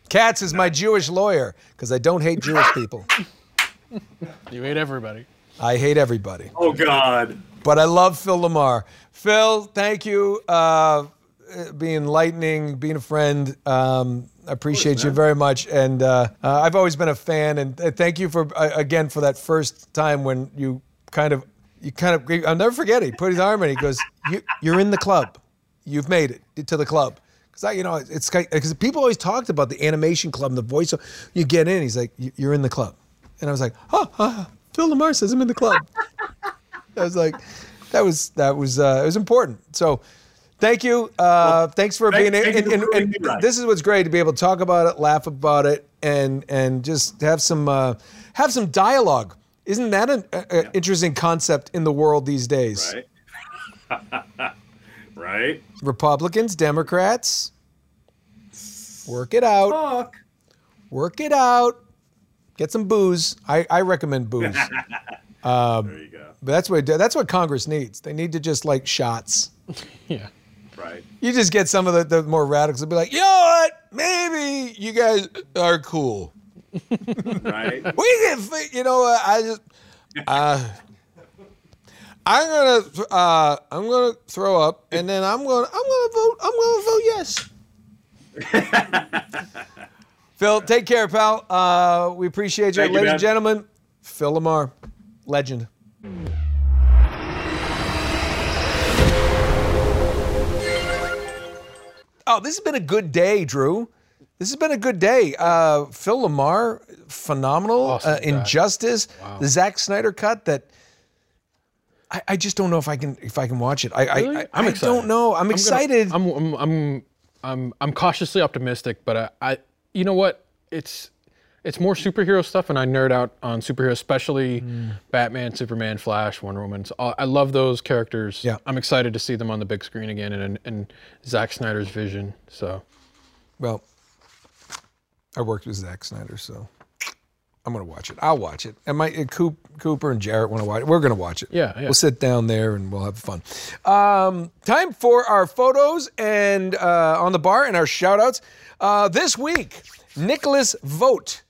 Cats is my Jewish lawyer because I don't hate Jewish people. You hate everybody. I hate everybody. oh God. But I love Phil LaMarr. Phil, thank you. Uh, being enlightening, being a friend. Um, I appreciate you very much, and uh, uh, I've always been a fan. And uh, thank you for uh, again for that first time when you kind of, you kind of. I'll never forget it. He put his arm in. He goes, you, "You're in the club. You've made it to the club." Because I, you know, it's because people always talked about the animation club and the voice. You get in. He's like, "You- "You're in the club," and I was like, "Huh." huh. Phil LaMarr says I'm in the club. I was like, that was that was uh, it was important. So, thank you. Uh, thanks for thank- being. thank and, you and, and this is what's great to be able to talk about it, laugh about it, and and just have some uh, have some dialogue. Isn't that an a, a interesting concept in the world these days? Right. right. Republicans, Democrats, work it out. Fuck. Work it out. Get some booze. I, I recommend booze. Um, there you go. But that's what that's what Congress needs. They need to just like shots. Yeah. Right. You just get some of the, the more radicals to be like, you know what? Maybe you guys are cool. Right. We can, fi- you know what? I just, uh, I'm gonna, uh, I'm gonna throw up, and then I'm gonna, I'm gonna vote, I'm gonna vote yes. Phil, take care, pal. Uh, we appreciate you, Thank ladies man. and gentlemen. Phil LaMarr, legend. Oh, this has been a good day, Drew. This has been a good day. Uh, Phil LaMarr, phenomenal. Awesome uh, guy. Injustice, the Zack Snyder cut. That I, I just don't know if I can if I can watch it. I Really? I, I, I'm I excited. don't know. I'm, gonna- excited. I'm, I'm I'm I'm I'm cautiously optimistic, but I, I you know what? It's it's more superhero stuff, and I nerd out on superheroes, especially Mm. Batman, Superman, Flash, Wonder Woman. So I I love those characters. Yeah. I'm excited to see them on the big screen again, and and Zack Snyder's vision. So well, I worked with Zack Snyder, so I'm gonna watch it. I'll watch it. And my uh, Coop, Cooper and Jarrett want to watch it. We're gonna watch it. Yeah, yeah. We'll sit down there and we'll have fun. Um, time for our photos and uh, on the bar and our shout outs. Uh, this week, Nicholas Vote.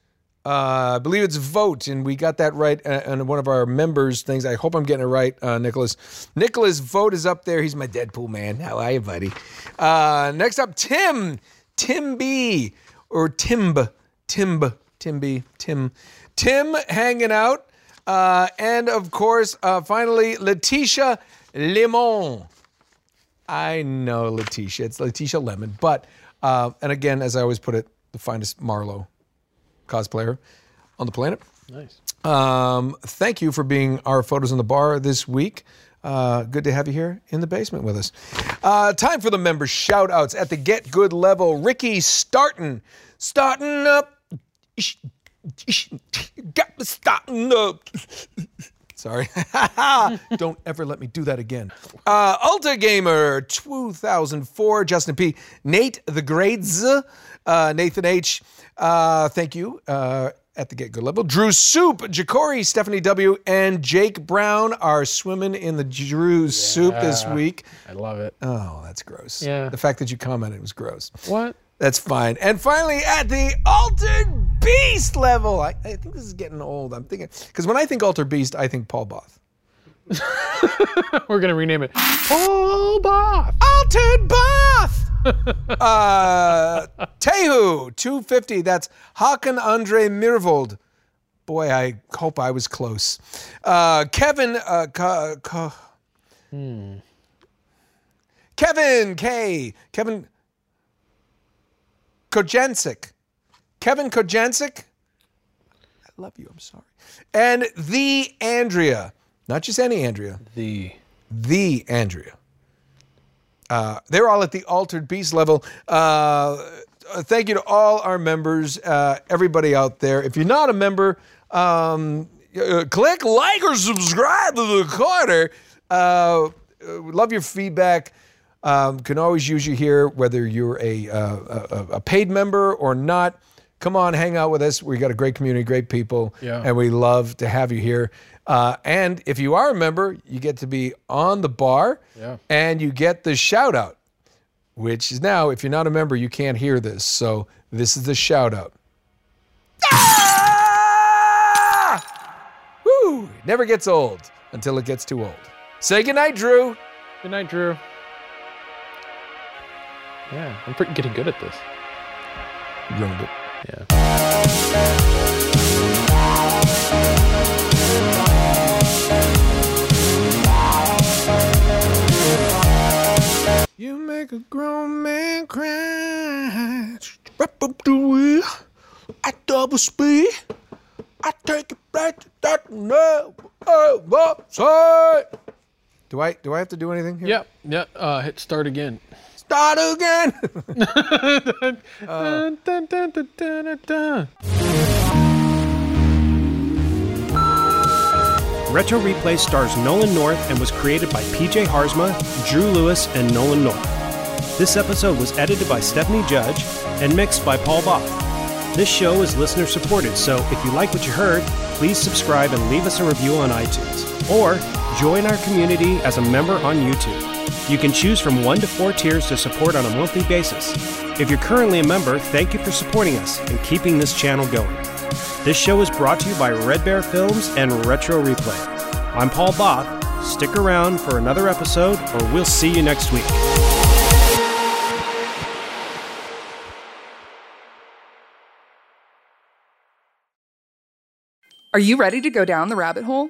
Uh, I believe it's Vote, and we got that right uh, on one of our members' things. I hope I'm getting it right, uh, Nicholas. Nicholas Vote is up there. He's my Deadpool man. How are you, buddy? Uh, next up, Tim. Tim B. Or Timb. Timb. Tim B. Tim. Tim hanging out. Uh, and of course, uh, finally, Letitia Lemon. I know Letitia. It's Letitia Lemon. But, uh, and again, as I always put it, the finest Marlowe cosplayer on the planet. Nice. Um, thank you for being our photos on the bar this week. Uh, good to have you here in the basement with us. Uh, time for the member shout outs at the Get Good level. Ricky Startin. Starting up. Got me starting up. Sorry. Don't ever let me do that again. Uh, Ulta Gamer 2004, Justin P. Nate the Grades, uh, Nathan H. Uh, thank you. Uh, at the Get Good level. Drew Soup, Jacory, Stephanie W., and Jake Brown are swimming in the Drew Soup this Yeah, week. I love it. Oh, that's gross. Yeah. The fact that you commented was gross. What? That's fine. And finally, at the Altered Beast level, I, I think this is getting old. I'm thinking, because when I think Altered Beast, I think Paul Both. We're gonna rename it Paul Both. Altered Both! uh, Tehu, 250. That's Hakan Andre Mirvold. Boy, I hope I was close. Uh, Kevin, uh, Ka, Ka, Kevin K. Kevin Kojancic. Kevin Kojancic. I love you. I'm sorry. And the Andrea. Not just any Andrea. The. The Andrea. Uh, they're all at the Altered Beast level. Uh, uh, thank you to all our members, uh, everybody out there. If you're not a member, um, uh, click like or subscribe to the corner. Uh, uh, love your feedback. Um, can always use you here, whether you're a, uh, a, a paid member or not. Come on, hang out with us. We got a great community, great people, Yeah. and we love to have you here. Uh, and if you are a member, you get to be on the bar, Yeah. and you get the shout out, which is now, if you're not a member, you can't hear this. So this is the shout out. Ah! Woo! Never gets old until it gets too old. Say goodnight, Drew. Good night, Drew. Yeah, I'm pretty getting good at this. Ruined it. Yeah. You make a grown man cry. Wrap up the wheel at double speed. I take it back to that never side. Do I do I have to do anything here? Yep. Yeah. Uh, hit start again. Start again. Dun. Uh. Retro Replay stars Nolan North and was created by PJ Harsma, Drew Lewis, and Nolan North. This episode was edited by Stephanie Judge and mixed by Paul Both. This show is listener supported, so if you like what you heard, please subscribe and leave us a review on iTunes. Or join our community as a member on YouTube. You can choose from one to four tiers to support on a monthly basis. If you're currently a member, thank you for supporting us and keeping this channel going. This show is brought to you by Red Bear Films and Retro Replay. I'm Paul Both. Stick around for another episode, or we'll see you next week. Are you ready to go down the rabbit hole?